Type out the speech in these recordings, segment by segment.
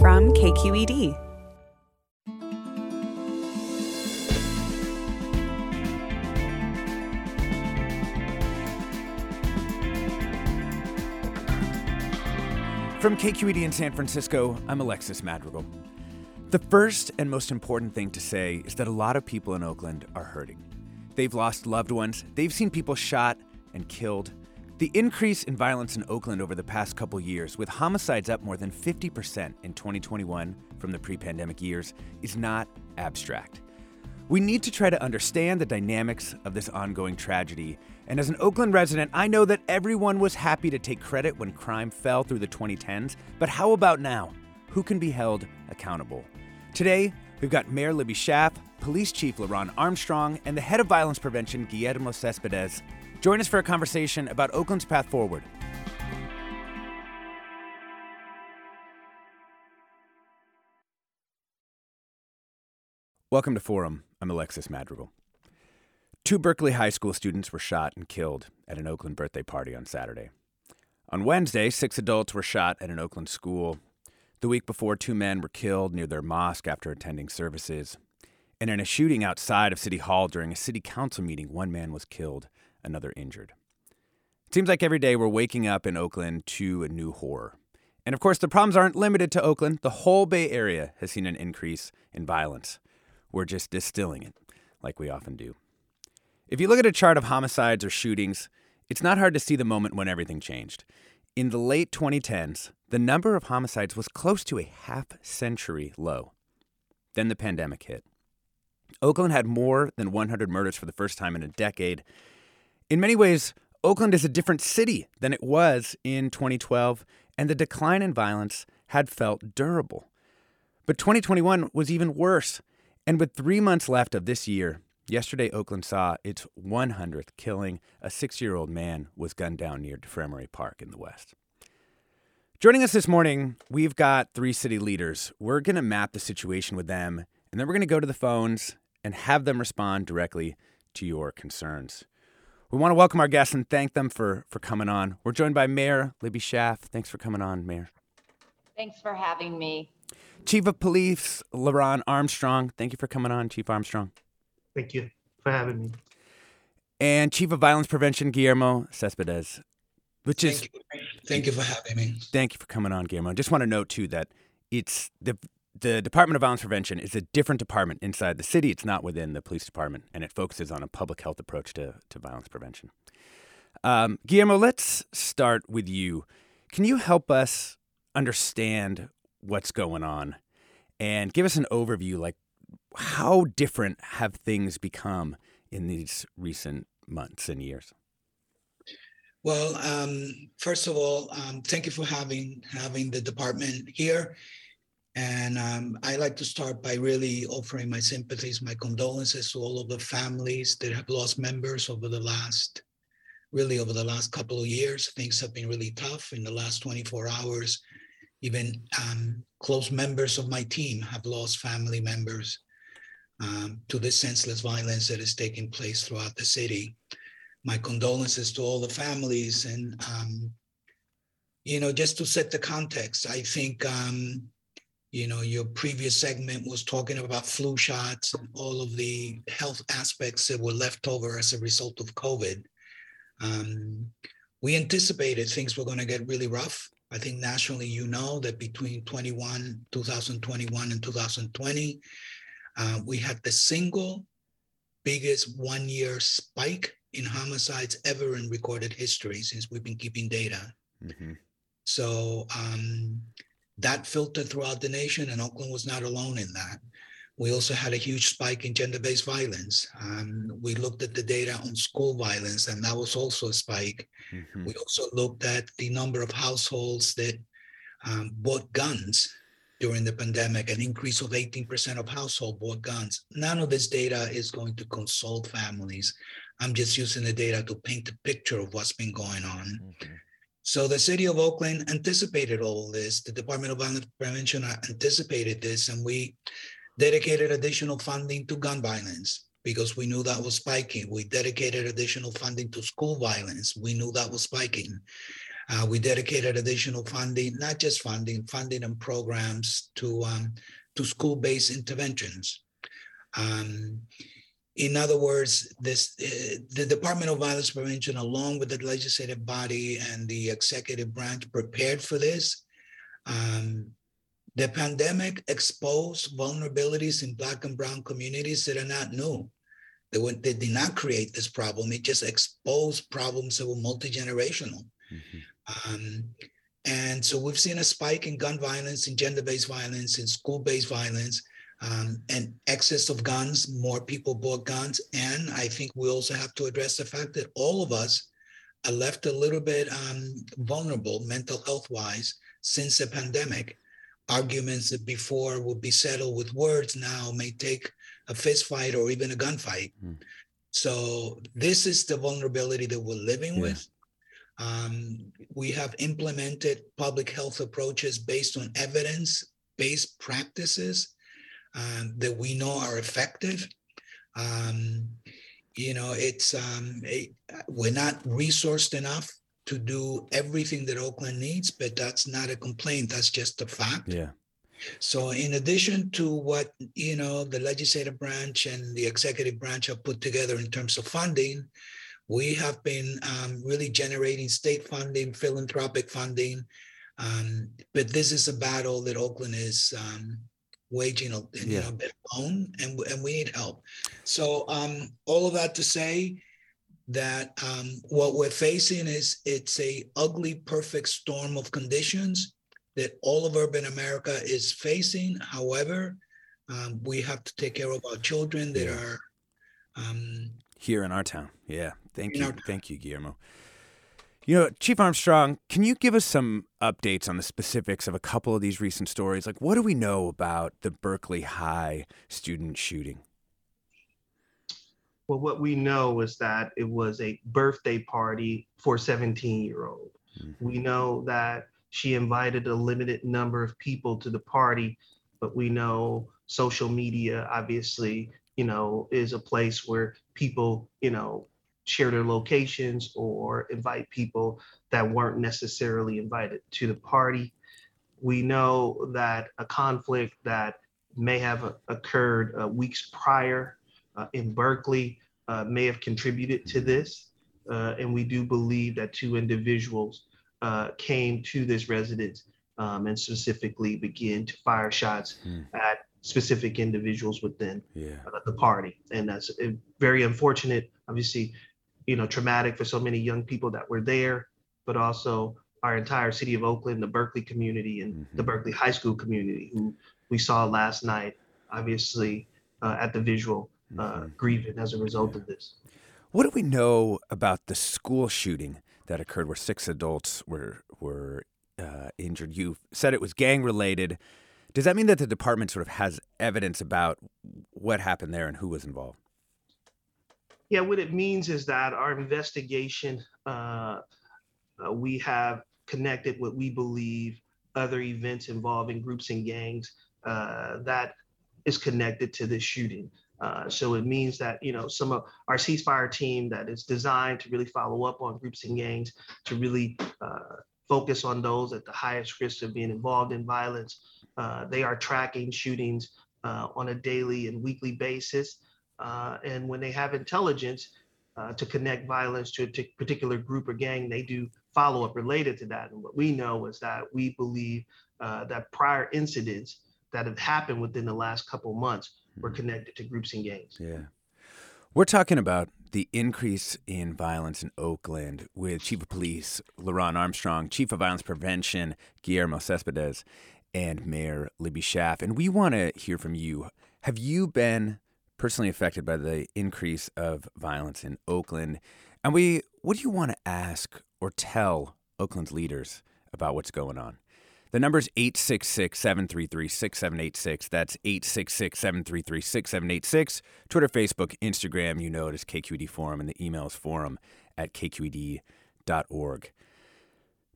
From KQED. From KQED in San Francisco, I'm Alexis Madrigal. The first and most important thing to say is that a lot of people in Oakland are hurting. They've lost loved ones, they've seen people shot and killed. The increase in violence in Oakland over the past couple years, with homicides up more than 50% in 2021 from the pre pandemic years, is not abstract. We need to try to understand the dynamics of this ongoing tragedy. And as an Oakland resident, I know that everyone was happy to take credit when crime fell through the 2010s. But how about now? Who can be held accountable? Today, we've got Mayor Libby Schaaf, Police Chief LeRonne Armstrong, and the Head of Violence Prevention, Guillermo Cespedes. Join us for a conversation about Oakland's path forward. Welcome to Forum. I'm Alexis Madrigal. Two Berkeley High School students were shot and killed at an Oakland birthday party on Saturday. On Wednesday, six adults were shot at an Oakland school. The week before, two men were killed near their mosque after attending services. And in a shooting outside of City Hall during a city council meeting, one man was killed, another injured. It seems like every day we're waking up in Oakland to a new horror. And of course, the problems aren't limited to Oakland. The whole Bay Area has seen an increase in violence. We're just distilling it, like we often do. If you look at a chart of homicides or shootings, it's not hard to see the moment when everything changed. In the late 2010s, the number of homicides was close to a half century low. Then the pandemic hit. Oakland had more than 100 murders for the first time in a decade. In many ways, Oakland is a different city than it was in 2012, and the decline in violence had felt durable. But 2021 was even worse. And with three months left of this year, yesterday Oakland saw its 100th killing. A six year old man was gunned down near DeFremery Park in the West. Joining us this morning, we've got three city leaders. We're going to map the situation with them, and then we're going to go to the phones and have them respond directly to your concerns. We want to welcome our guests and thank them for, for coming on. We're joined by Mayor Libby Schaaf. Thanks for coming on, Mayor. Thanks for having me. Chief of Police LeRonne Armstrong. Thank you for coming on, Chief Armstrong. Thank you for having me. And Chief of Violence Prevention Guillermo Cespedes, which thank is you. thank you for having me. Thank you for coming on, Guillermo. I just want to note too that it's the the Department of Violence Prevention is a different department inside the city. It's not within the police department, and it focuses on a public health approach to, to violence prevention. Um, Guillermo, let's start with you. Can you help us understand what's going on and give us an overview like how different have things become in these recent months and years well um, first of all um, thank you for having having the department here and um, i like to start by really offering my sympathies my condolences to all of the families that have lost members over the last really over the last couple of years things have been really tough in the last 24 hours even um, close members of my team have lost family members um, to this senseless violence that is taking place throughout the city. My condolences to all the families. And, um, you know, just to set the context, I think, um, you know, your previous segment was talking about flu shots and all of the health aspects that were left over as a result of COVID. Um, we anticipated things were going to get really rough I think nationally, you know that between 21, 2021 and 2020, uh, we had the single biggest one year spike in homicides ever in recorded history since we've been keeping data. Mm-hmm. So um, that filtered throughout the nation, and Oakland was not alone in that. We also had a huge spike in gender based violence. Um, we looked at the data on school violence, and that was also a spike. Mm-hmm. We also looked at the number of households that um, bought guns during the pandemic, an increase of 18% of household bought guns. None of this data is going to console families. I'm just using the data to paint a picture of what's been going on. Mm-hmm. So the city of Oakland anticipated all this. The Department of Violence Prevention anticipated this, and we dedicated additional funding to gun violence because we knew that was spiking. We dedicated additional funding to school violence. We knew that was spiking. Uh, we dedicated additional funding, not just funding, funding and programs to um, to school-based interventions. Um, in other words, this uh, the Department of Violence Prevention, along with the legislative body and the executive branch, prepared for this. Um, the pandemic exposed vulnerabilities in Black and Brown communities that are not new. They, went, they did not create this problem. It just exposed problems that were multi-generational. Mm-hmm. Um, and so we've seen a spike in gun violence, in gender-based violence, in school-based violence, um, and excess of guns. More people bought guns, and I think we also have to address the fact that all of us are left a little bit um, vulnerable, mental health-wise, since the pandemic arguments that before would be settled with words now may take a fist fight or even a gunfight. Mm. So this is the vulnerability that we're living yeah. with. Um, we have implemented public health approaches based on evidence-based practices um, that we know are effective. Um, you know, it's um, it, we're not resourced enough to do everything that Oakland needs, but that's not a complaint. That's just a fact. Yeah. So, in addition to what you know, the legislative branch and the executive branch have put together in terms of funding, we have been um, really generating state funding, philanthropic funding. Um, but this is a battle that Oakland is um, waging, you yeah. know, alone, and and we need help. So, um, all of that to say, that um, what we're facing is it's a ugly perfect storm of conditions that all of urban america is facing however um, we have to take care of our children that yeah. are um, here in our town yeah thank you thank you guillermo you know chief armstrong can you give us some updates on the specifics of a couple of these recent stories like what do we know about the berkeley high student shooting well, what we know is that it was a birthday party for 17 year old. Mm-hmm. We know that she invited a limited number of people to the party, but we know social media obviously, you know, is a place where people, you know, share their locations or invite people that weren't necessarily invited to the party. We know that a conflict that may have occurred uh, weeks prior uh, in Berkeley uh, may have contributed to this. Uh, and we do believe that two individuals uh, came to this residence um, and specifically began to fire shots mm. at specific individuals within yeah. Uh, the party. And that's very unfortunate, obviously, you know, traumatic for so many young people that were there, but also our entire city of Oakland, the Berkeley community, and mm-hmm. the Berkeley High School community, who we saw last night, obviously, uh, at the visual uh, mm-hmm. grieving as a result yeah. of this. What do we know about the school shooting that occurred, where six adults were were uh, injured? You said it was gang related. Does that mean that the department sort of has evidence about what happened there and who was involved? Yeah, what it means is that our investigation, uh, uh, we have connected what we believe other events involving groups and gangs uh, that is connected to this shooting. Uh, so it means that you know some of our ceasefire team that is designed to really follow up on groups and gangs to really uh, focus on those at the highest risk of being involved in violence. Uh, they are tracking shootings uh, on a daily and weekly basis, uh, and when they have intelligence uh, to connect violence to a t- particular group or gang, they do follow up related to that. And what we know is that we believe uh, that prior incidents that have happened within the last couple months were hmm. connected to groups and gangs. Yeah. We're talking about the increase in violence in Oakland with Chief of Police LeRonne Armstrong, Chief of Violence Prevention Guillermo Cespedes, and Mayor Libby Schaaf. And we want to hear from you. Have you been personally affected by the increase of violence in Oakland? And we, what do you want to ask or tell Oakland's leaders about what's going on? The number is 866 733 6786. That's 866 733 6786. Twitter, Facebook, Instagram, you know it is KQED Forum, and the email is forum at kqed.org.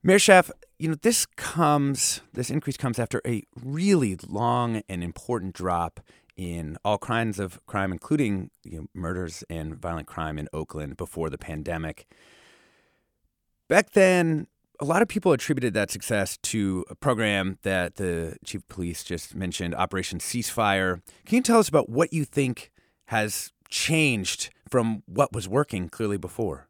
Mayor Schaaf, you know, this comes, this increase comes after a really long and important drop in all kinds of crime, including you know, murders and violent crime in Oakland before the pandemic. Back then, a lot of people attributed that success to a program that the chief of police just mentioned, Operation Ceasefire. Can you tell us about what you think has changed from what was working clearly before?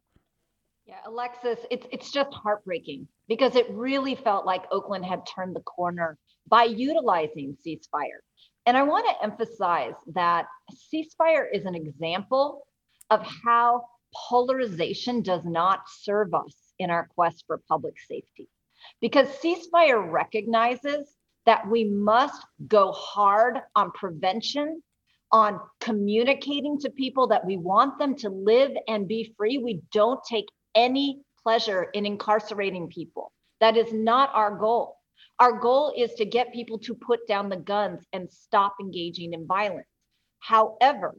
Yeah, Alexis, it's it's just heartbreaking because it really felt like Oakland had turned the corner by utilizing ceasefire. And I want to emphasize that ceasefire is an example of how polarization does not serve us in our quest for public safety. Because ceasefire recognizes that we must go hard on prevention, on communicating to people that we want them to live and be free. We don't take any pleasure in incarcerating people. That is not our goal. Our goal is to get people to put down the guns and stop engaging in violence. However,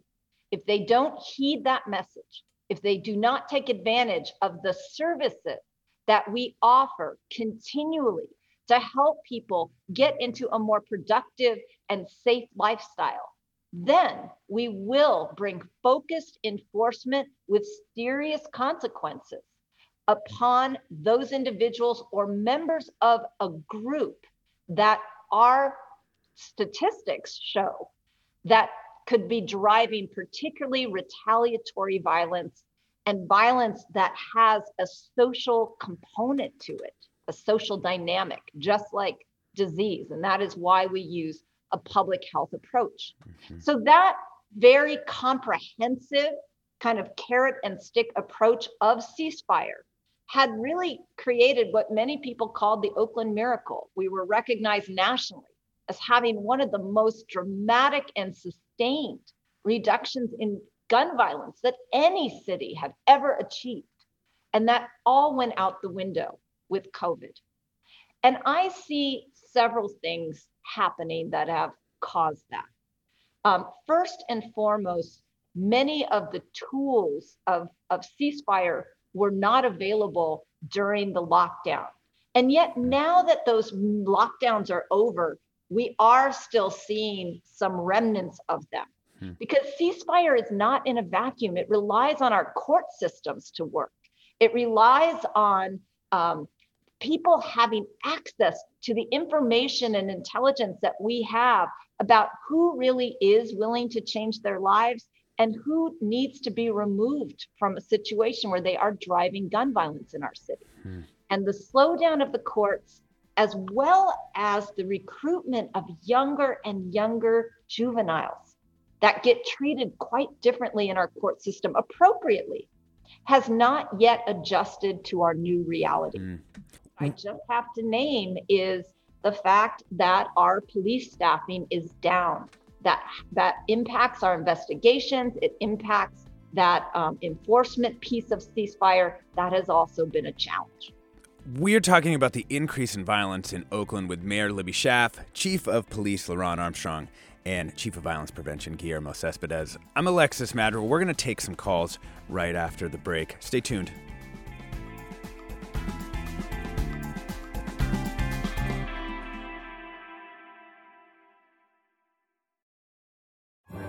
if they don't heed that message, if they do not take advantage of the services that we offer continually to help people get into a more productive and safe lifestyle, then we will bring focused enforcement with serious consequences upon those individuals or members of a group that our statistics show that could be driving particularly retaliatory violence and violence that has a social component to it, a social dynamic, just like disease. And that is why we use a public health approach. Mm-hmm. So, that very comprehensive kind of carrot and stick approach of ceasefire had really created what many people called the Oakland miracle. We were recognized nationally as having one of the most dramatic and sustained reductions in gun violence that any city had ever achieved. And that all went out the window with COVID. And I see several things happening that have caused that. Um, first and foremost, many of the tools of, of ceasefire were not available during the lockdown. And yet, now that those lockdowns are over, we are still seeing some remnants of them. Hmm. Because ceasefire is not in a vacuum, it relies on our court systems to work, it relies on um, people having access to the information and intelligence that we have about who really is willing to change their lives and who needs to be removed from a situation where they are driving gun violence in our city. Hmm. And the slowdown of the courts, as well as the recruitment of younger and younger juveniles that get treated quite differently in our court system appropriately, has not yet adjusted to our new reality. Hmm. I just have to name is the fact that our police staffing is down that that impacts our investigations. It impacts that um, enforcement piece of ceasefire. That has also been a challenge. We're talking about the increase in violence in Oakland with Mayor Libby Schaaf, Chief of Police LeRonne Armstrong, and Chief of Violence Prevention Guillermo Cespedes. I'm Alexis Madrigal. We're going to take some calls right after the break. Stay tuned.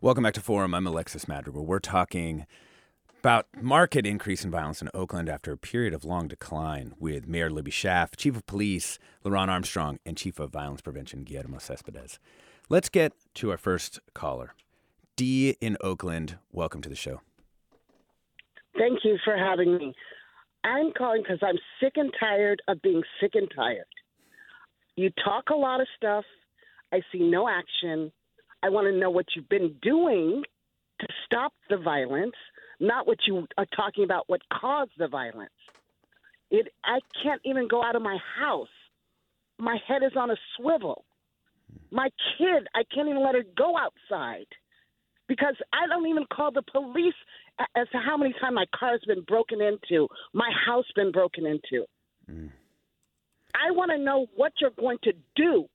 Welcome back to Forum. I'm Alexis Madrigal. We're talking about market increase in violence in Oakland after a period of long decline with Mayor Libby Schaaf, Chief of Police LeRonne Armstrong, and Chief of Violence Prevention Guillermo Cespedes. Let's get to our first caller. D in Oakland, welcome to the show. Thank you for having me. I'm calling because I'm sick and tired of being sick and tired. You talk a lot of stuff. I see no action. I want to know what you've been doing to stop the violence, not what you are talking about, what caused the violence. It, I can't even go out of my house. My head is on a swivel. My kid, I can't even let her go outside because I don't even call the police as to how many times my car's been broken into, my house been broken into. Mm. I want to know what you're going to do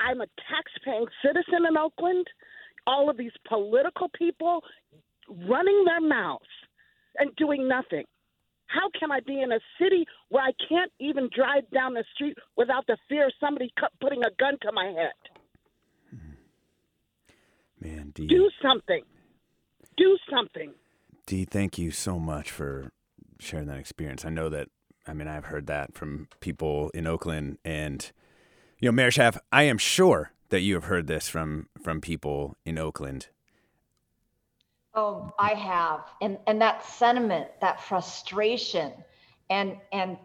I'm a tax-paying citizen in Oakland. All of these political people running their mouths and doing nothing. How can I be in a city where I can't even drive down the street without the fear of somebody putting a gun to my head? Hmm. Man, Dee. Do something. Do something. Dee, thank you so much for sharing that experience. I know that, I mean, I've heard that from people in Oakland, and you know, Mayor Schaaf, I am sure that you have heard this from from people in Oakland. Oh, I have, and and that sentiment, that frustration, and and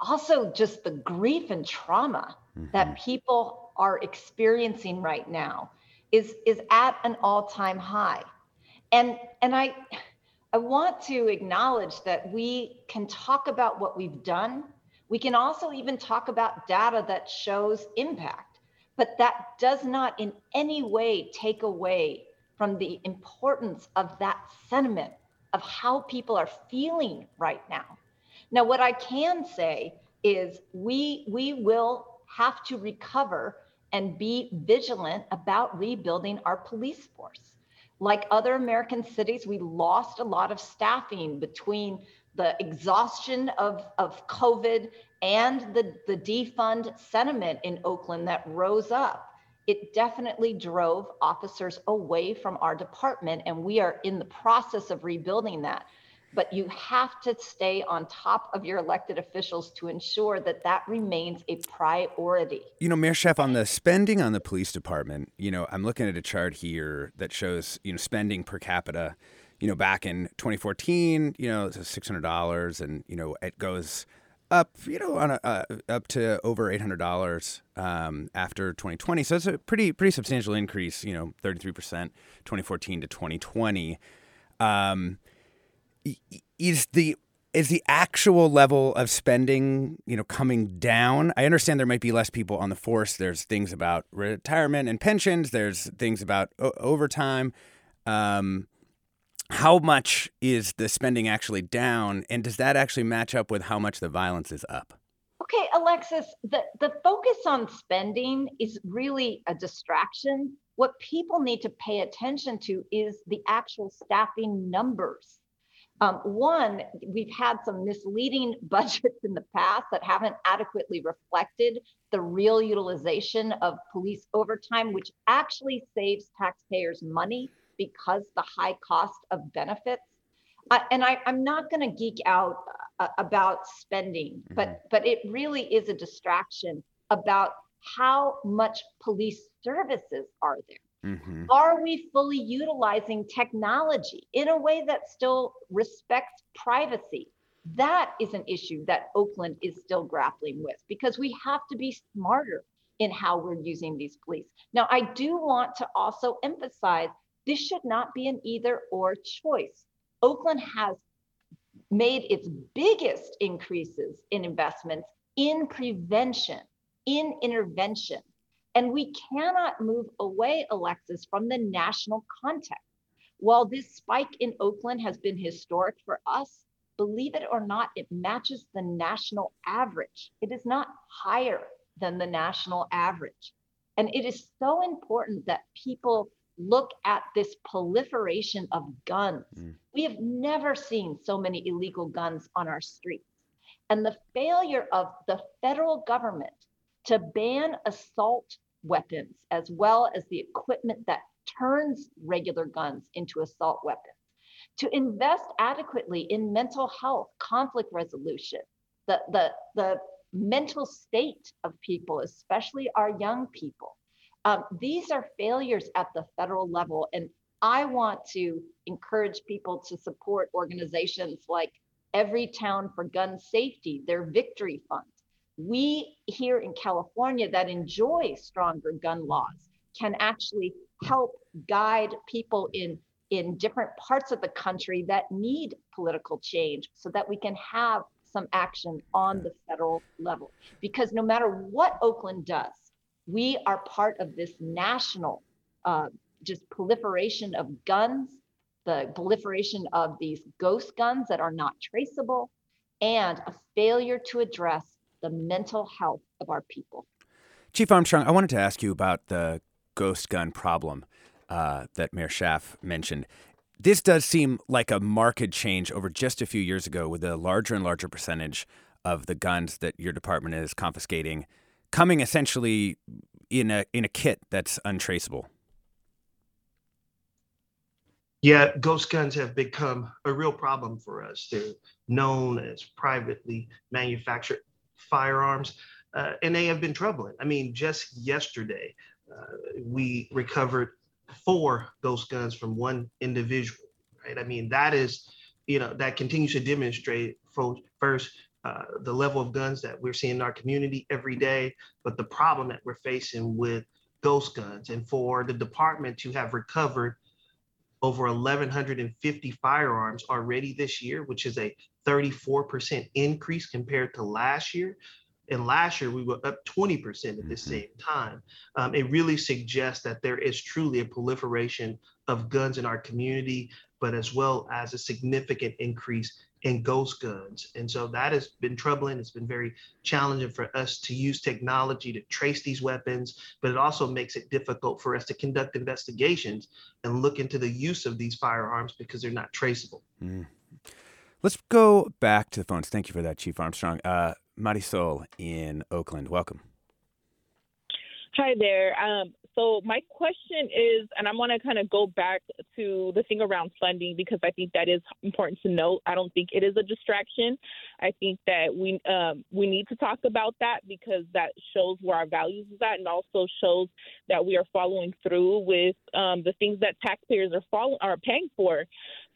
also just the grief and trauma mm-hmm. that people are experiencing right now is is at an all-time high, and and I I want to acknowledge that we can talk about what we've done we can also even talk about data that shows impact, but that does not in any way take away from the importance of that sentiment of how people are feeling right now. Now, what I can say is we we will have to recover and be vigilant about rebuilding our police force. Like other American cities, we lost a lot of staffing between the exhaustion of, of COVID and the, the defund sentiment in Oakland that rose up, it definitely drove officers away from our department. And we are in the process of rebuilding that. But you have to stay on top of your elected officials to ensure that that remains a priority. You know, Mayor Schaaf, on the spending on the police department, you know, I'm looking at a chart here that shows, you know, spending per capita you know, back in 2014, you know, it's $600 and, you know, it goes up, you know, on a, uh, up to over $800 um, after 2020. So it's a pretty, pretty substantial increase, you know, 33% 2014 to 2020. Um, is the is the actual level of spending, you know, coming down? I understand there might be less people on the force. There's things about retirement and pensions. There's things about o- overtime. Um, how much is the spending actually down and does that actually match up with how much the violence is up? Okay alexis the, the focus on spending is really a distraction. What people need to pay attention to is the actual staffing numbers. Um, one we've had some misleading budgets in the past that haven't adequately reflected the real utilization of police overtime which actually saves taxpayers money because the high cost of benefits. Uh, and I, am not going to geek out uh, about spending, mm-hmm. but but it really is a distraction about how much police services are there. Mm-hmm. Are we fully utilizing technology in a way that still respects privacy? That is an issue that Oakland is still grappling with because we have to be smarter in how we're using these police. Now, I do want to also emphasize this should not be an either or choice. Oakland has made its biggest increases in investments in prevention. in intervention. And we cannot move away, Alexis, from the national context. While this spike in Oakland has been historic for us, believe it or not, it matches the national average. It is not higher than the national average. And it is so important that people look at this proliferation of guns. Mm. We have never seen so many illegal guns on our streets. And the failure of the federal government to ban assault weapons as well as the equipment that turns regular guns into assault weapons, to invest adequately in mental health, conflict resolution, the, the, the mental state of people, especially our young people. Um, these are failures at the federal level. And I want to encourage people to support organizations like Everytown for Gun Safety, their victory fund. We here in California that enjoy stronger gun laws can actually help guide people in in different parts of the country that need political change so that we can have some action on the federal level. Because no matter what Oakland does, we are part of this national uh, just proliferation of guns, the proliferation of these ghost guns that are not traceable, and a failure to address the mental health of our people. Chief Armstrong, I wanted to ask you about the ghost gun problem uh, that Mayor Schaaf mentioned. This does seem like a marked change over just a few years ago with a larger and larger percentage of the guns that your department is confiscating coming essentially in a in a kit that's untraceable. Yeah, ghost guns have become a real problem for us. They're known as privately manufactured firearms, uh, and they have been troubling. I mean, just yesterday, uh, we recovered four ghost guns from one individual, right? I mean, that is, you know, that continues to demonstrate first uh, the level of guns that we're seeing in our community every day, but the problem that we're facing with ghost guns. And for the department to have recovered over 1,150 firearms already this year, which is a 34% increase compared to last year. And last year we were up 20% at the mm-hmm. same time. Um, it really suggests that there is truly a proliferation of guns in our community, but as well as a significant increase in ghost guns. And so that has been troubling. It's been very challenging for us to use technology to trace these weapons, but it also makes it difficult for us to conduct investigations and look into the use of these firearms because they're not traceable. Mm. Let's go back to the phones. Thank you for that, Chief Armstrong. Uh, Marisol in Oakland, welcome. Hi there. Um, so my question is, and I want to kind of go back to the thing around funding because I think that is important to note. I don't think it is a distraction. I think that we um, we need to talk about that because that shows where our values is at, and also shows that we are following through with um, the things that taxpayers are follow- are paying for.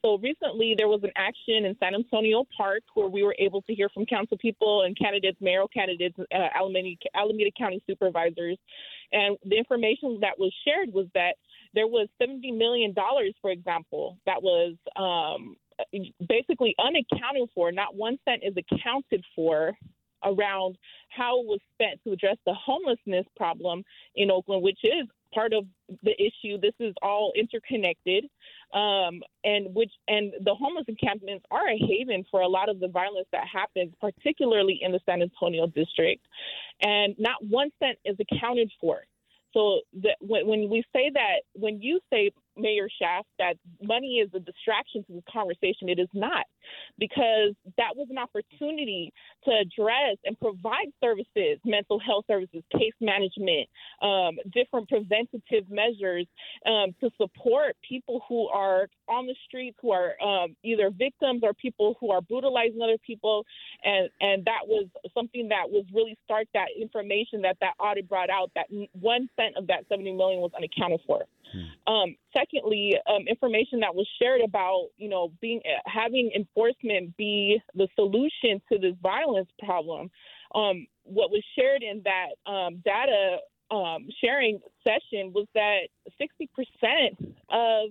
So recently, there was an action in San Antonio Park where we were able to hear from council people and candidates, mayoral candidates, uh, Alameda, Alameda County supervisors, and the information that was shared was that there was seventy million dollars, for example, that was um, basically unaccounted for. Not one cent is accounted for around how it was spent to address the homelessness problem in Oakland, which is part of the issue. This is all interconnected, um, and which and the homeless encampments are a haven for a lot of the violence that happens, particularly in the San Antonio district. And not one cent is accounted for. So the, when, when we say that, when you say Mayor Schaaf that money is a distraction to this conversation. It is not, because that was an opportunity to address and provide services, mental health services, case management, um, different preventative measures um, to support people who are on the streets, who are um, either victims or people who are brutalizing other people. And, and that was something that was really stark that information that that audit brought out that one cent of that 70 million was unaccounted for. Hmm. Um, secondly, um, information that was shared about, you know, being having enforcement be the solution to this violence problem. Um, what was shared in that um, data um, sharing session was that 60% of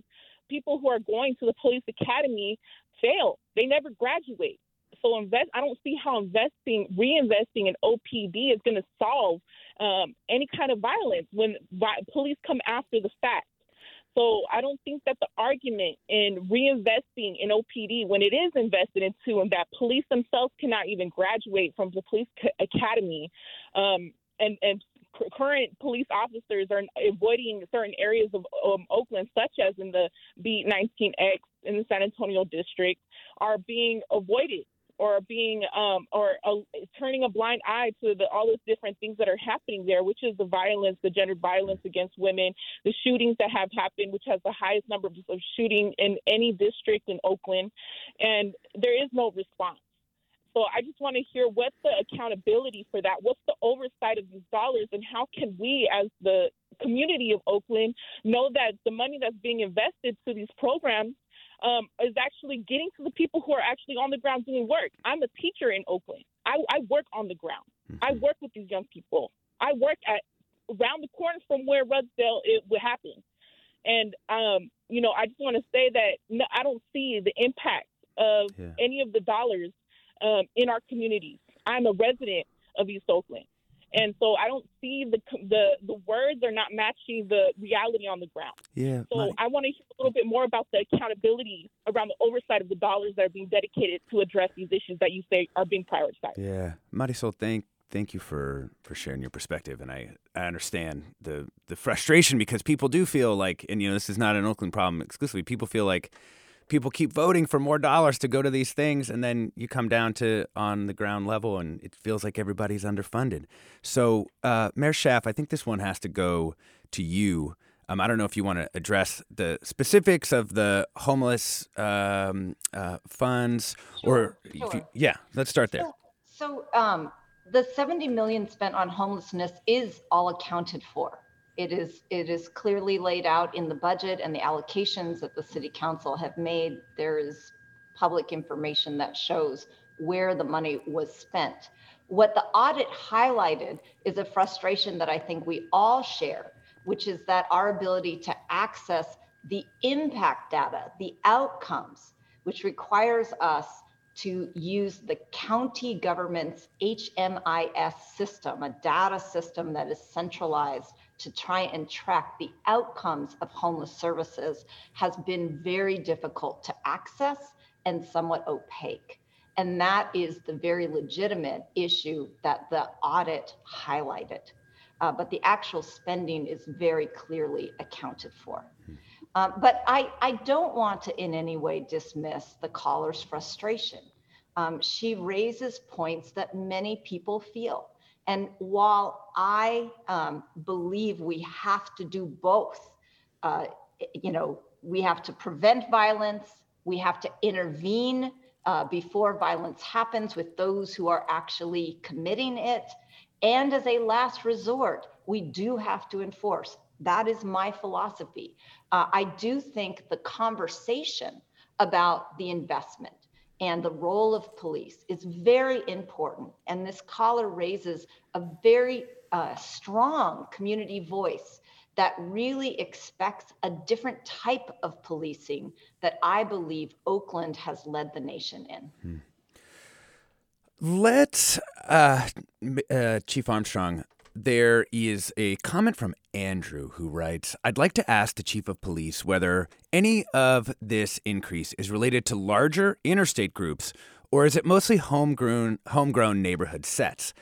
people who are going to the police academy fail. They never graduate. So invest. I don't see how investing, reinvesting in OPD is going to solve um, any kind of violence when vi- police come after the fact. So I don't think that the argument in reinvesting in OPD when it is invested into and that police themselves cannot even graduate from the police academy um, and, and current police officers are avoiding certain areas of um, Oakland, such as in the B19X in the San Antonio district, are being avoided or being um, or uh, turning a blind eye to the, all those different things that are happening there, which is the violence, the gendered violence against women, the shootings that have happened, which has the highest number of shooting in any district in Oakland, and there is no response. So I just want to hear what's the accountability for that? What's the oversight of these dollars, and how can we, as the community of Oakland, know that the money that's being invested to these programs um, is actually getting to the people who are actually on the ground doing work. I'm a teacher in Oakland. I, I work on the ground. Mm-hmm. I work with these young people. I work at around the corner from where Rudsdale it would happen. And um, you know, I just want to say that no, I don't see the impact of yeah. any of the dollars um, in our communities. I'm a resident of East Oakland. And so I don't see the the the words are not matching the reality on the ground. Yeah. So my... I want to hear a little bit more about the accountability around the oversight of the dollars that are being dedicated to address these issues that you say are being prioritized. Yeah, Marisol, thank thank you for for sharing your perspective, and I I understand the the frustration because people do feel like, and you know, this is not an Oakland problem exclusively. People feel like people keep voting for more dollars to go to these things and then you come down to on the ground level and it feels like everybody's underfunded. So uh, mayor schaaf i think this one has to go to you. Um, i don't know if you want to address the specifics of the homeless um, uh, funds sure, or sure. You, yeah let's start there. So, so um, the 70 million spent on homelessness is all accounted for it is, it is clearly laid out in the budget and the allocations that the city council have made. There is public information that shows where the money was spent. What the audit highlighted is a frustration that I think we all share, which is that our ability to access the impact data, the outcomes, which requires us to use the county government's HMIS system, a data system that is centralized to try and track the outcomes of homeless services has been very difficult to access and somewhat opaque. And that is the very legitimate issue that the audit highlighted. Uh, but the actual spending is very clearly accounted for. Um, but I, I don't want to in any way dismiss the caller's frustration. Um, she raises points that many people feel. And while I um, believe we have to do both, uh, you know, we have to prevent violence, we have to intervene uh, before violence happens with those who are actually committing it. And as a last resort, we do have to enforce. That is my philosophy. Uh, I do think the conversation about the investment and the role of police is very important. And this caller raises a very uh, strong community voice that really expects a different type of policing that I believe Oakland has led the nation in. Hmm. Let's, uh, uh, Chief Armstrong, there is a comment from Andrew who writes I'd like to ask the chief of police whether any of this increase is related to larger interstate groups or is it mostly homegrown, homegrown neighborhood sets?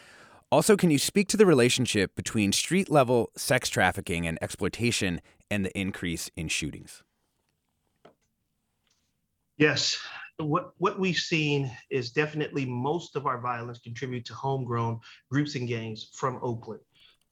Also, can you speak to the relationship between street level sex trafficking and exploitation and the increase in shootings? Yes, what what we've seen is definitely most of our violence contribute to homegrown groups and gangs from Oakland.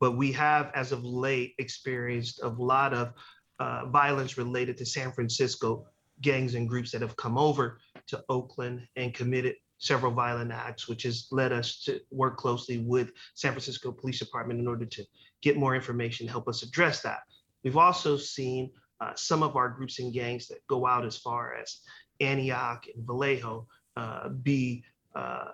But we have, as of late, experienced a lot of uh, violence related to San Francisco gangs and groups that have come over to Oakland and committed several violent acts, which has led us to work closely with San Francisco Police Department in order to get more information, help us address that. We've also seen uh, some of our groups and gangs that go out as far as Antioch and Vallejo uh, be uh,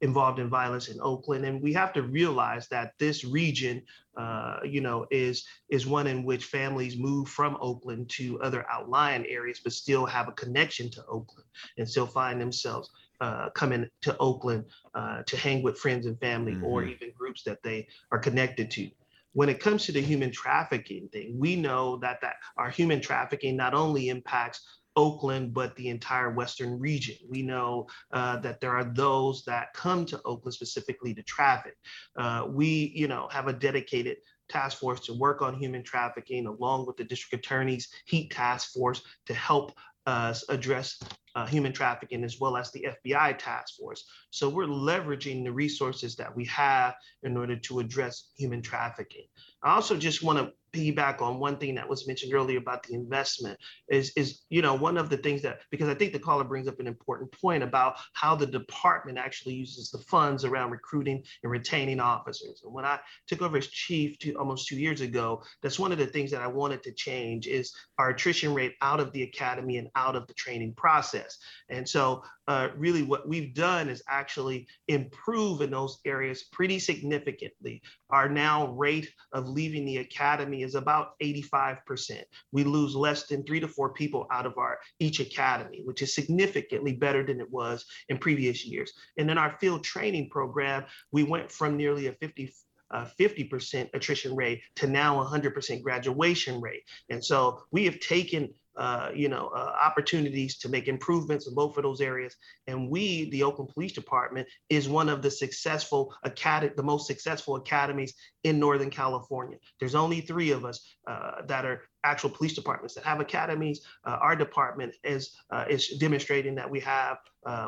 involved in violence in Oakland. And we have to realize that this region, uh, you know, is is one in which families move from Oakland to other outlying areas, but still have a connection to Oakland and still find themselves uh, coming to Oakland uh, to hang with friends and family mm-hmm. or even groups that they are connected to. When it comes to the human trafficking thing, we know that, that our human trafficking not only impacts Oakland, but the entire Western region. We know uh, that there are those that come to Oakland specifically to traffic. Uh, we, you know, have a dedicated task force to work on human trafficking along with the district attorney's heat task force to help us address uh, human trafficking as well as the FBI task force. So we're leveraging the resources that we have in order to address human trafficking. I also just want to piggyback on one thing that was mentioned earlier about the investment is is you know one of the things that because I think the caller brings up an important point about how the department actually uses the funds around recruiting and retaining officers. And when I took over as chief two, almost two years ago, that's one of the things that I wanted to change is our attrition rate out of the academy and out of the training process. And so uh, really what we've done is actually improve in those areas pretty significantly. Our now rate of leaving the academy is about 85%. We lose less than three to four people out of our each academy, which is significantly better than it was in previous years. And in our field training program, we went from nearly a 50 uh, 50% attrition rate to now 100% graduation rate. And so we have taken uh, you know, uh, opportunities to make improvements in both of those areas. And we, the Oakland Police Department, is one of the successful academy, the most successful academies in Northern California. There's only three of us uh, that are actual police departments that have academies. Uh, our department is uh, is demonstrating that we have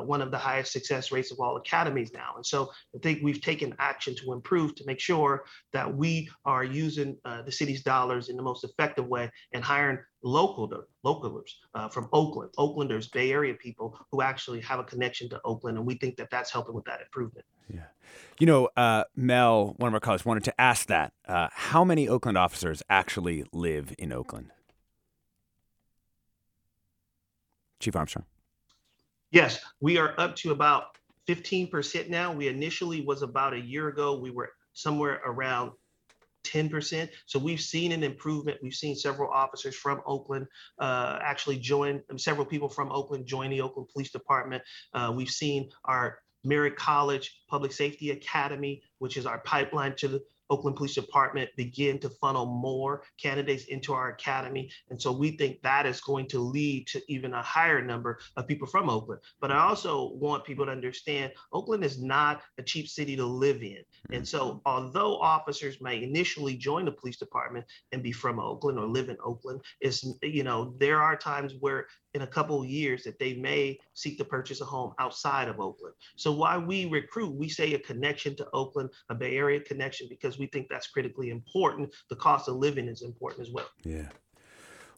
one of the highest success rates of all academies now. And so I think we've taken action to improve to make sure that we are using the city's dollars in the most effective way and hiring local localers uh, from Oakland, Oaklanders, Bay Area people who actually have a connection to Oakland, and we think that that's helping with that improvement. Yeah. You know, uh, Mel, one of our colleagues, wanted to ask that. Uh, how many Oakland officers actually live in Oakland? Chief Armstrong. Yes, we are up to about 15% now. We initially was about a year ago, we were somewhere around 10%. So we've seen an improvement. We've seen several officers from Oakland uh, actually join, um, several people from Oakland join the Oakland Police Department. Uh, we've seen our Merritt College Public Safety Academy, which is our pipeline to the Oakland Police Department begin to funnel more candidates into our academy. And so we think that is going to lead to even a higher number of people from Oakland. But I also want people to understand Oakland is not a cheap city to live in. And so mm-hmm. although officers may initially join the police department and be from Oakland or live in Oakland, is you know, there are times where in a couple of years that they may seek to purchase a home outside of Oakland. So why we recruit, we say a connection to Oakland, a Bay Area connection, because we think that's critically important. The cost of living is important as well. Yeah.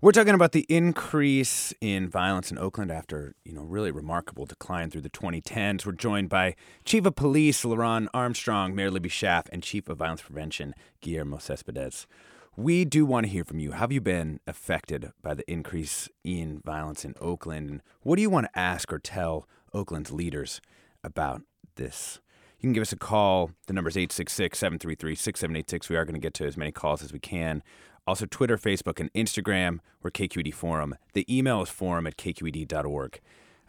We're talking about the increase in violence in Oakland after, you know, really remarkable decline through the 2010s. We're joined by Chief of Police LeRonne Armstrong, Mayor Libby Schaaf, and Chief of Violence Prevention Guillermo Cespedes. We do want to hear from you. Have you been affected by the increase in violence in Oakland? And what do you want to ask or tell Oakland's leaders about this? You can give us a call. The number is 866 733 6786. We are going to get to as many calls as we can. Also, Twitter, Facebook, and Instagram. We're KQED Forum. The email is forum at kqed.org.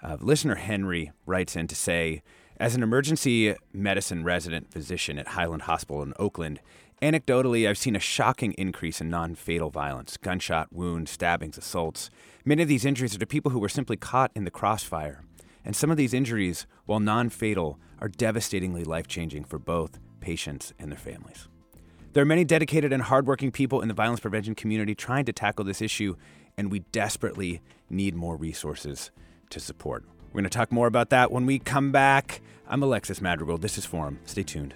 Uh, listener Henry writes in to say, as an emergency medicine resident physician at Highland Hospital in Oakland, Anecdotally, I've seen a shocking increase in non fatal violence gunshot wounds, stabbings, assaults. Many of these injuries are to people who were simply caught in the crossfire. And some of these injuries, while non fatal, are devastatingly life changing for both patients and their families. There are many dedicated and hardworking people in the violence prevention community trying to tackle this issue, and we desperately need more resources to support. We're going to talk more about that when we come back. I'm Alexis Madrigal. This is Forum. Stay tuned.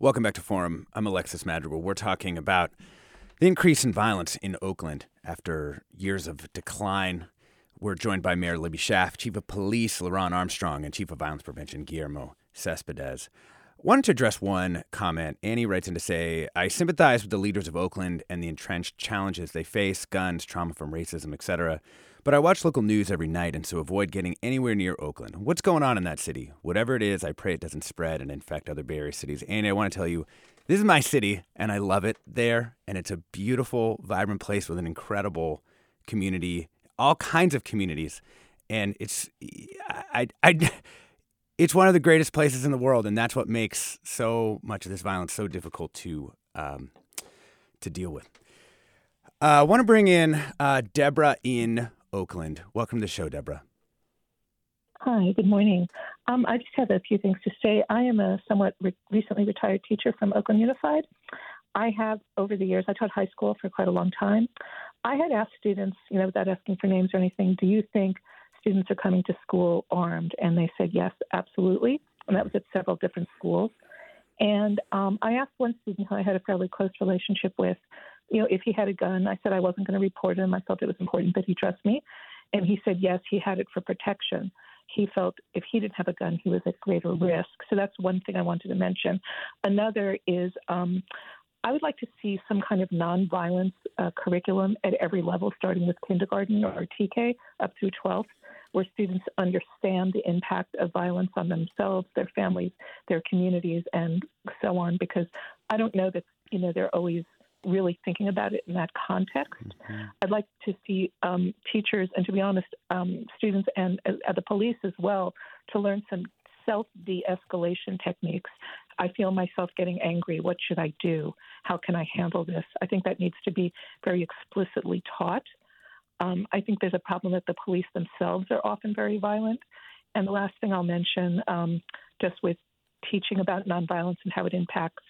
Welcome back to Forum. I'm Alexis Madrigal. We're talking about the increase in violence in Oakland after years of decline. We're joined by Mayor Libby Schaaf, Chief of Police LeRonne Armstrong, and Chief of Violence Prevention Guillermo Cespedes. Wanted to address one comment. Annie writes in to say, I sympathize with the leaders of Oakland and the entrenched challenges they face guns, trauma from racism, etc. But I watch local news every night and so avoid getting anywhere near Oakland. What's going on in that city? Whatever it is, I pray it doesn't spread and infect other Bay Area cities. And I want to tell you, this is my city and I love it there. And it's a beautiful, vibrant place with an incredible community, all kinds of communities. And it's, I, I, it's one of the greatest places in the world. And that's what makes so much of this violence so difficult to, um, to deal with. Uh, I want to bring in uh, Deborah in Oakland. Welcome to the show, Deborah. Hi, good morning. Um, I just have a few things to say. I am a somewhat re- recently retired teacher from Oakland Unified. I have, over the years, I taught high school for quite a long time. I had asked students, you know, without asking for names or anything, do you think students are coming to school armed? And they said, yes, absolutely. And that was at several different schools. And um, I asked one student who I had a fairly close relationship with, you know, if he had a gun, I said I wasn't going to report him. I felt it was important that he trust me. And he said, yes, he had it for protection. He felt if he didn't have a gun, he was at greater risk. So that's one thing I wanted to mention. Another is um, I would like to see some kind of nonviolence uh, curriculum at every level, starting with kindergarten or TK up through 12th, where students understand the impact of violence on themselves, their families, their communities, and so on. Because I don't know that you know they're always really thinking about it in that context. Mm-hmm. I'd like to see um, teachers and, to be honest, um, students and uh, the police as well to learn some self de escalation techniques. I feel myself getting angry. What should I do? How can I handle this? I think that needs to be very explicitly taught. Um, I think there's a problem that the police themselves are often very violent. And the last thing I'll mention, um, just with teaching about nonviolence and how it impacts,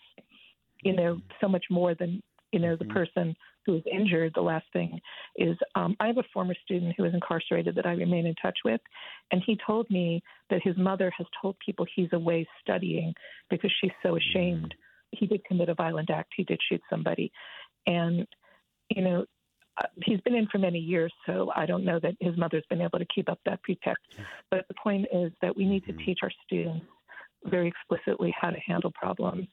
you know, so much more than you know, the mm-hmm. person who is injured, the last thing is um, I have a former student who is incarcerated that I remain in touch with, and he told me that his mother has told people he's away studying because she's so ashamed. Mm-hmm. He did commit a violent act. He did shoot somebody, and you know, uh, he's been in for many years, so I don't know that his mother's been able to keep up that pretext. But the point is that we need to mm-hmm. teach our students very explicitly how to handle problems.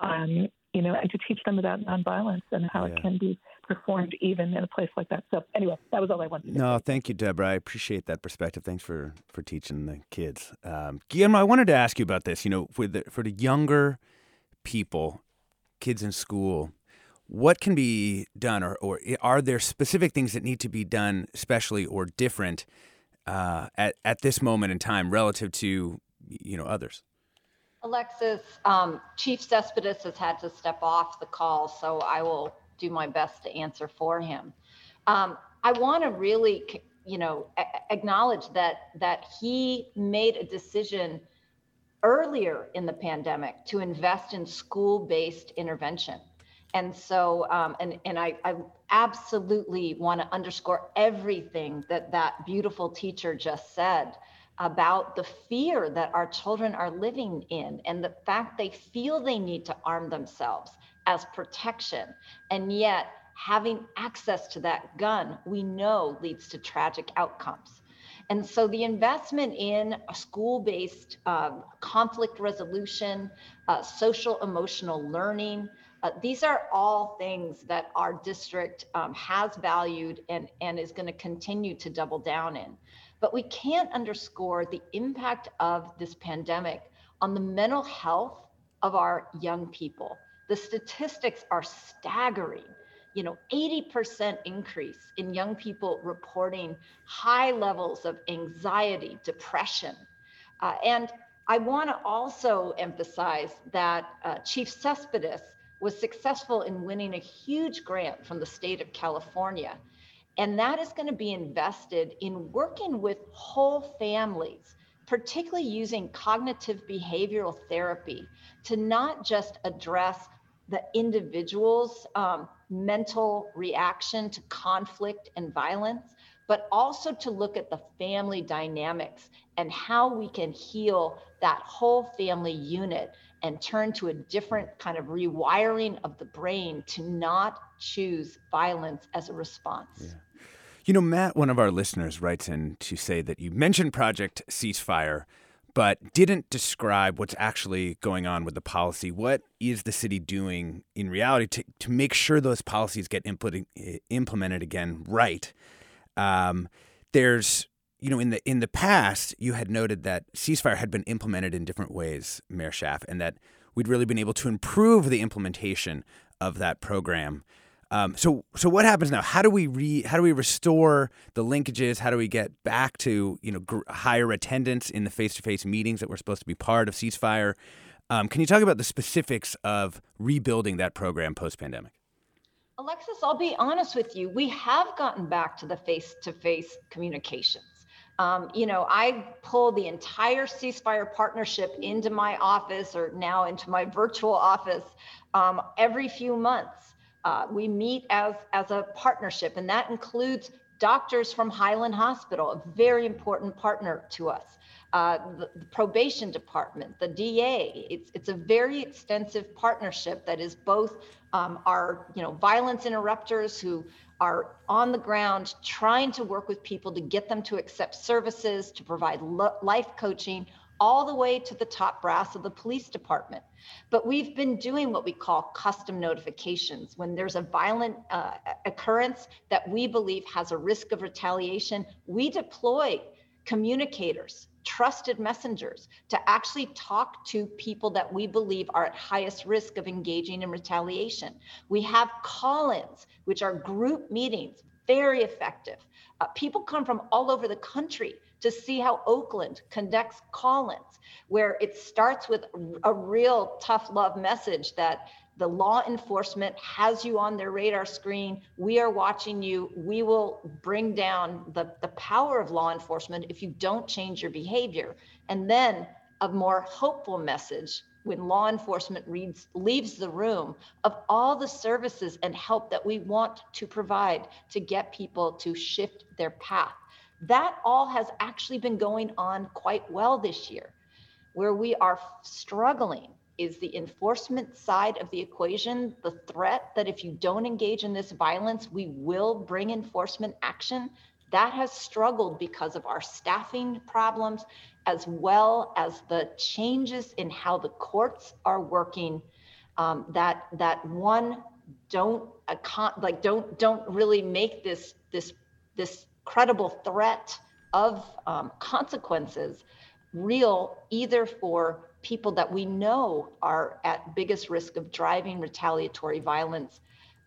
Um, you know, and to teach them about nonviolence and how yeah. it can be performed even in a place like that. So anyway, that was all I wanted. To say. No, thank you, Deborah. I appreciate that perspective. Thanks for for teaching the kids. Um, Guillermo, I wanted to ask you about this. You know, for the for the younger people, kids in school, what can be done, or or are there specific things that need to be done, especially or different uh, at at this moment in time relative to you know others? Alexis, um, Chief Cespedes has had to step off the call, so I will do my best to answer for him. Um, I want to really, you know, a- acknowledge that that he made a decision earlier in the pandemic to invest in school-based intervention. And so, um, and and I, I absolutely want to underscore everything that that beautiful teacher just said about the fear that our children are living in and the fact they feel they need to arm themselves as protection. And yet, having access to that gun, we know leads to tragic outcomes. And so, the investment in school based um, conflict resolution, uh, social emotional learning, uh, these are all things that our district um, has valued and, and is going to continue to double down in. But we can't underscore the impact of this pandemic on the mental health of our young people. The statistics are staggering. you know 80% increase in young people reporting high levels of anxiety depression uh, and i want to also emphasize that uh, chief cespedes was successful in winning a huge grant from the state of california and that is going to be invested in working with whole families particularly using cognitive behavioral therapy to not just address the individual's um, mental reaction to conflict and violence, but also to look at the family dynamics and how we can heal that whole family unit and turn to a different kind of rewiring of the brain to not choose violence as a response. Yeah. You know, Matt, one of our listeners writes in to say that you mentioned Project Ceasefire but didn't describe what's actually going on with the policy. What is the city doing in reality to, to make sure those policies get implemented again right? Um, there's you know in the in the past you had noted that ceasefire had been implemented in different ways, Mayor Schaaf, and that we'd really been able to improve the implementation of that program. Um, so so what happens now? How do we re how do we restore the linkages? How do we get back to you know gr- higher attendance in the face to face meetings that were supposed to be part of ceasefire? Um, can you talk about the specifics of rebuilding that program post pandemic? Alexis, I'll be honest with you. We have gotten back to the face to face communications. Um, you know, I pull the entire ceasefire partnership into my office or now into my virtual office um, every few months. Uh, we meet as, as a partnership, and that includes doctors from Highland Hospital, a very important partner to us. Uh, the, the, probation department, the DA. It's, it's a very extensive partnership that is both um, our you know violence interrupters who are on the ground trying to work with people to get them to accept services, to provide lo- life coaching, all the way to the top brass of the police department. But we've been doing what we call custom notifications. When there's a violent uh, occurrence that we believe has a risk of retaliation, we deploy communicators, trusted messengers to actually talk to people that we believe are at highest risk of engaging in retaliation. We have call ins, which are group meetings, very effective. Uh, people come from all over the country to see how Oakland conducts call-ins, where it starts with a real tough love message that the law enforcement has you on their radar screen. We are watching you. We will bring down the, the power of law enforcement if you don't change your behavior. And then a more hopeful message when law enforcement reads, leaves the room of all the services and help that we want to provide to get people to shift their path. That all has actually been going on quite well this year. Where we are struggling is the enforcement side of the equation, the threat that if you don't engage in this violence, we will bring enforcement action. That has struggled because of our staffing problems, as well as the changes in how the courts are working. Um, that that one don't like don't don't really make this this this credible threat of um, consequences real either for people that we know are at biggest risk of driving retaliatory violence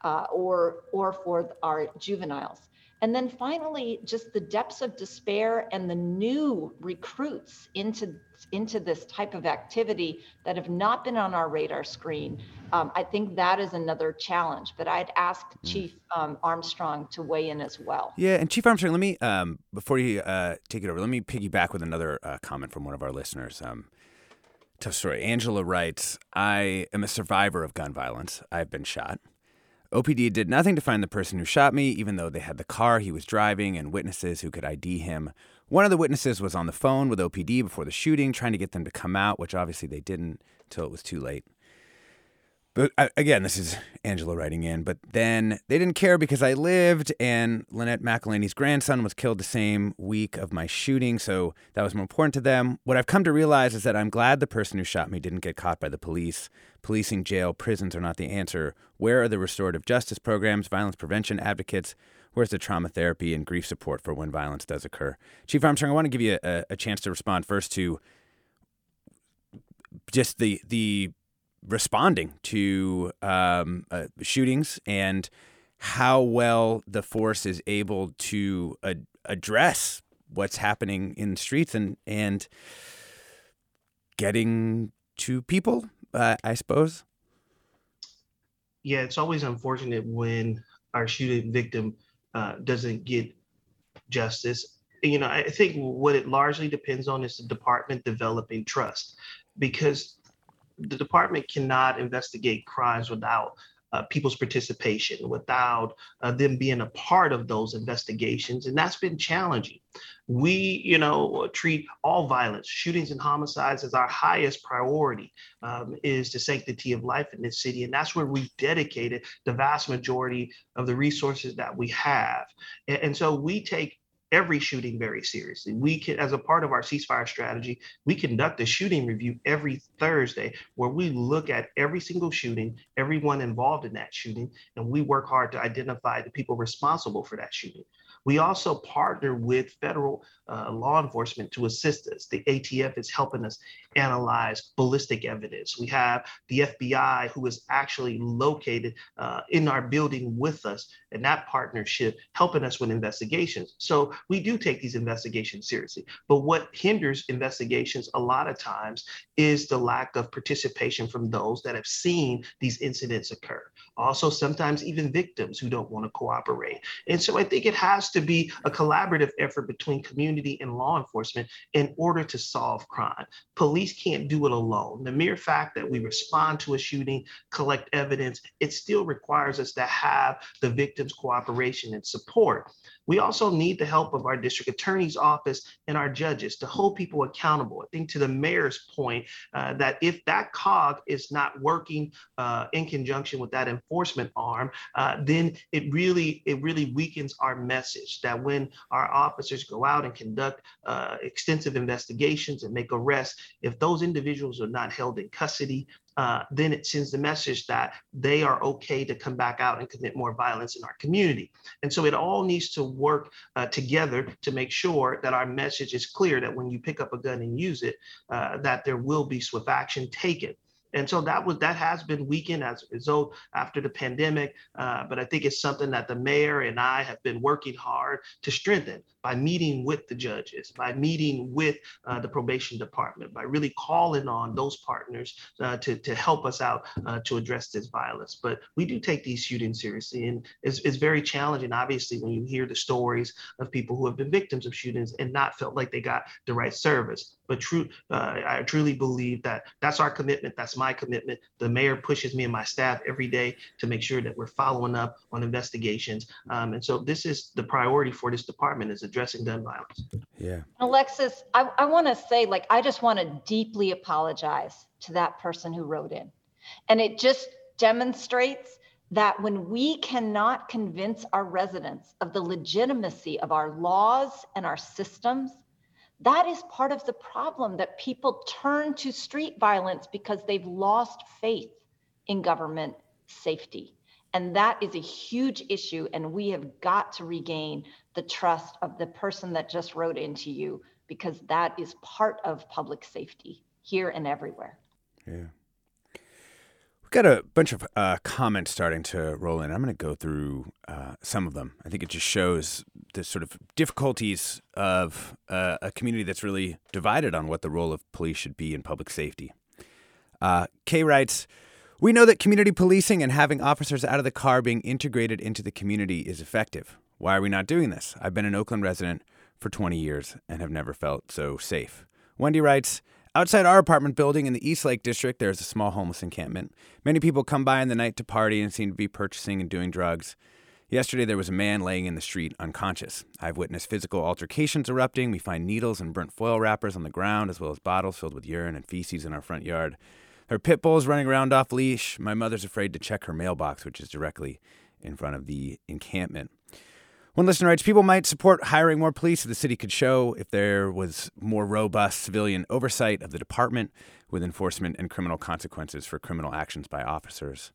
uh, or or for our juveniles and then finally just the depths of despair and the new recruits into into this type of activity that have not been on our radar screen. Um, i think that is another challenge but i'd ask mm. chief um, armstrong to weigh in as well. Yeah and chief armstrong let me um, before you uh, take it over let me piggyback with another uh, comment from one of our listeners. Um, tough story. Angela writes i am a survivor of gun violence. I've been shot OPD did nothing to find the person who shot me, even though they had the car he was driving and witnesses who could ID him. One of the witnesses was on the phone with OPD before the shooting, trying to get them to come out, which obviously they didn't until it was too late. Again, this is Angela writing in. But then they didn't care because I lived, and Lynette McElhaney's grandson was killed the same week of my shooting, so that was more important to them. What I've come to realize is that I'm glad the person who shot me didn't get caught by the police. Policing, jail, prisons are not the answer. Where are the restorative justice programs, violence prevention advocates? Where's the trauma therapy and grief support for when violence does occur? Chief Armstrong, I want to give you a, a chance to respond first to just the the responding to um, uh, shootings and how well the force is able to ad- address what's happening in the streets and and getting to people, uh, I suppose. Yeah, it's always unfortunate when our shooting victim uh, doesn't get justice. You know, I think what it largely depends on is the department developing trust because the department cannot investigate crimes without uh, people's participation, without uh, them being a part of those investigations. And that's been challenging. We, you know, treat all violence, shootings and homicides as our highest priority um, is the sanctity of life in this city. And that's where we've dedicated the vast majority of the resources that we have. And, and so we take every shooting very seriously. We can, as a part of our ceasefire strategy, we conduct a shooting review every Thursday where we look at every single shooting, everyone involved in that shooting, and we work hard to identify the people responsible for that shooting. We also partner with federal uh, law enforcement to assist us. The ATF is helping us analyze ballistic evidence. We have the FBI who is actually located uh, in our building with us and that partnership, helping us with investigations. So we do take these investigations seriously. But what hinders investigations a lot of times is the lack of participation from those that have seen these incidents occur. Also, sometimes even victims who don't want to cooperate. And so I think it has to be a collaborative effort between community and law enforcement in order to solve crime. Police can't do it alone. The mere fact that we respond to a shooting, collect evidence, it still requires us to have the victim's cooperation and support. We also need the help of our district attorney's office and our judges to hold people accountable. I think to the mayor's point uh, that if that cog is not working uh, in conjunction with that enforcement arm, uh, then it really it really weakens our message that when our officers go out and conduct uh, extensive investigations and make arrests, if those individuals are not held in custody, uh, then it sends the message that they are okay to come back out and commit more violence in our community. And so it all needs to work uh, together to make sure that our message is clear that when you pick up a gun and use it, uh, that there will be swift action taken and so that was that has been weakened as a result after the pandemic uh, but i think it's something that the mayor and i have been working hard to strengthen by meeting with the judges by meeting with uh, the probation department by really calling on those partners uh, to, to help us out uh, to address this violence. But we do take these shootings seriously and it's, it's very challenging obviously when you hear the stories of people who have been victims of shootings and not felt like they got the right service. But true uh, i truly believe that that's our commitment that's my commitment. The mayor pushes me and my staff every day to make sure that we're following up on investigations. Um, and so this is the priority for this department is addressing gun violence. Yeah. Alexis, I, I want to say, like, I just want to deeply apologize to that person who wrote in. And it just demonstrates that when we cannot convince our residents of the legitimacy of our laws and our systems, that is part of the problem that people turn to street violence because they've lost faith in government safety. And that is a huge issue. And we have got to regain the trust of the person that just wrote into you because that is part of public safety here and everywhere. Yeah. We've got a bunch of uh, comments starting to roll in. I'm going to go through uh, some of them. I think it just shows the sort of difficulties of uh, a community that's really divided on what the role of police should be in public safety. Uh, Kay writes, we know that community policing and having officers out of the car being integrated into the community is effective. Why are we not doing this? I've been an Oakland resident for 20 years and have never felt so safe. Wendy writes, Outside our apartment building in the East Lake District, there is a small homeless encampment. Many people come by in the night to party and seem to be purchasing and doing drugs. Yesterday, there was a man laying in the street unconscious. I've witnessed physical altercations erupting. We find needles and burnt foil wrappers on the ground, as well as bottles filled with urine and feces in our front yard. Are pit bulls running around off leash. My mother's afraid to check her mailbox, which is directly in front of the encampment. One listener writes People might support hiring more police if the city could show if there was more robust civilian oversight of the department with enforcement and criminal consequences for criminal actions by officers.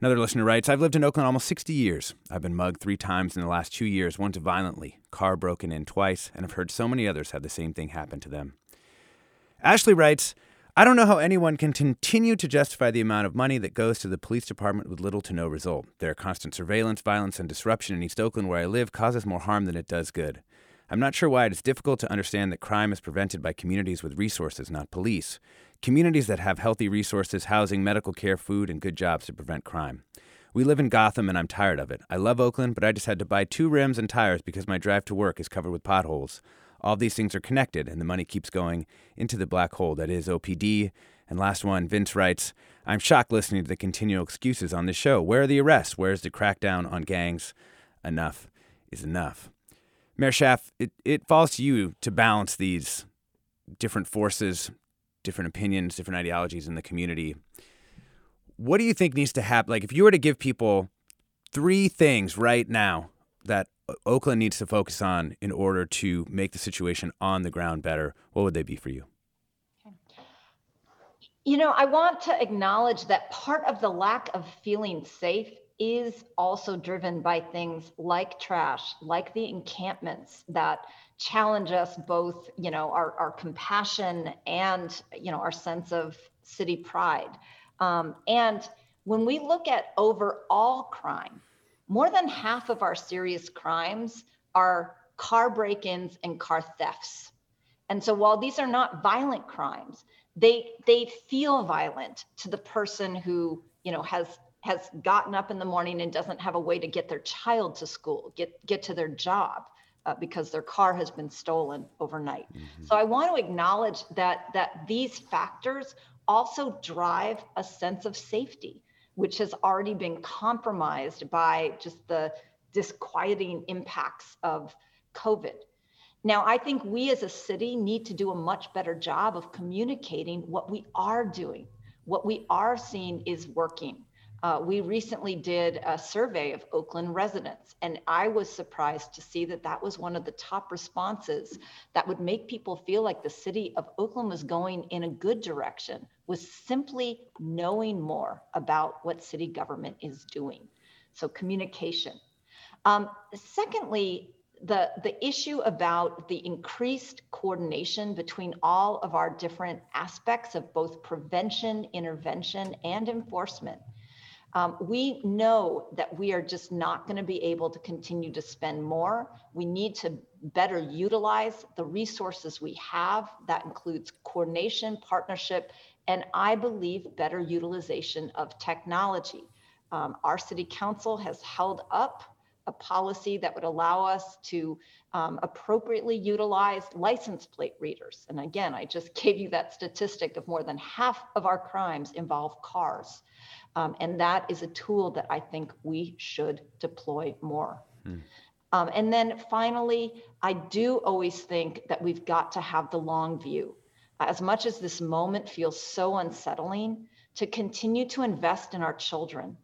Another listener writes I've lived in Oakland almost 60 years. I've been mugged three times in the last two years, once violently, car broken in twice, and I've heard so many others have the same thing happen to them. Ashley writes I don't know how anyone can continue to justify the amount of money that goes to the police department with little to no result. Their constant surveillance, violence, and disruption in East Oakland, where I live, causes more harm than it does good. I'm not sure why it is difficult to understand that crime is prevented by communities with resources, not police. Communities that have healthy resources, housing, medical care, food, and good jobs to prevent crime. We live in Gotham and I'm tired of it. I love Oakland, but I just had to buy two rims and tires because my drive to work is covered with potholes. All these things are connected, and the money keeps going into the black hole that is OPD. And last one, Vince writes I'm shocked listening to the continual excuses on this show. Where are the arrests? Where's the crackdown on gangs? Enough is enough. Mayor Schaaf, it, it falls to you to balance these different forces, different opinions, different ideologies in the community. What do you think needs to happen? Like, if you were to give people three things right now that Oakland needs to focus on in order to make the situation on the ground better, what would they be for you? You know, I want to acknowledge that part of the lack of feeling safe is also driven by things like trash, like the encampments that challenge us both, you know, our, our compassion and, you know, our sense of city pride. Um, and when we look at overall crime, more than half of our serious crimes are car break ins and car thefts. And so while these are not violent crimes, they they feel violent to the person who you know has has gotten up in the morning and doesn't have a way to get their child to school, get get to their job. Uh, because their car has been stolen overnight. Mm-hmm. So I want to acknowledge that that these factors also drive a sense of safety which has already been compromised by just the disquieting impacts of COVID. Now, I think we as a city need to do a much better job of communicating what we are doing. What we are seeing is working. Uh, we recently did a survey of Oakland residents, and I was surprised to see that that was one of the top responses that would make people feel like the city of Oakland was going in a good direction, was simply knowing more about what city government is doing. So, communication. Um, secondly, the, the issue about the increased coordination between all of our different aspects of both prevention, intervention, and enforcement um, we know that we are just not going to be able to continue to spend more. We need to better utilize the resources we have. That includes coordination, partnership, and I believe better utilization of technology. Um, our city council has held up a policy that would allow us to um, appropriately utilize license plate readers. And again, I just gave you that statistic of more than half of our crimes involve cars. Um, and that is a tool that I think we should deploy more. Mm. Um, and then finally, I do always think that we've got to have the long view. As much as this moment feels so unsettling, to continue to invest in our children,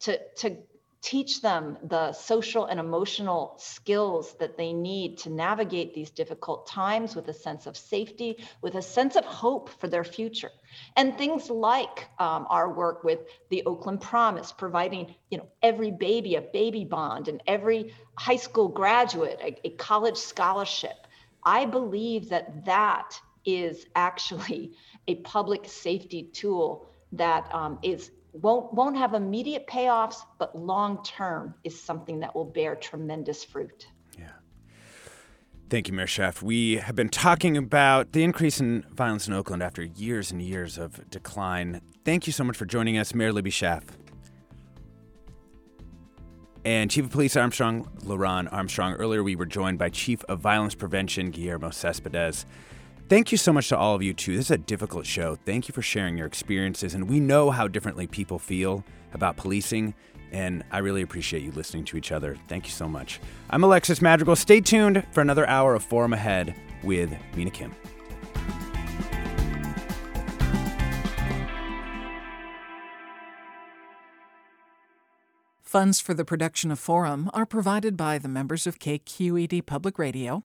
to, to teach them the social and emotional skills that they need to navigate these difficult times with a sense of safety, with a sense of hope for their future. And things like um, our work with the Oakland Promise, providing you know every baby a baby bond and every high school graduate a, a college scholarship. I believe that that is actually a public safety tool that um, is won't won't have immediate payoffs, but long term is something that will bear tremendous fruit. Yeah. Thank you, Mayor Schaaf. We have been talking about the increase in violence in Oakland after years and years of decline. Thank you so much for joining us, Mayor Libby Schaaf. And Chief of Police Armstrong, LeRonne Armstrong. Earlier, we were joined by Chief of Violence Prevention, Guillermo Cespedes. Thank you so much to all of you, too. This is a difficult show. Thank you for sharing your experiences. And we know how differently people feel about policing. And I really appreciate you listening to each other. Thank you so much. I'm Alexis Madrigal. Stay tuned for another hour of Forum Ahead with Mina Kim. Funds for the production of Forum are provided by the members of KQED Public Radio,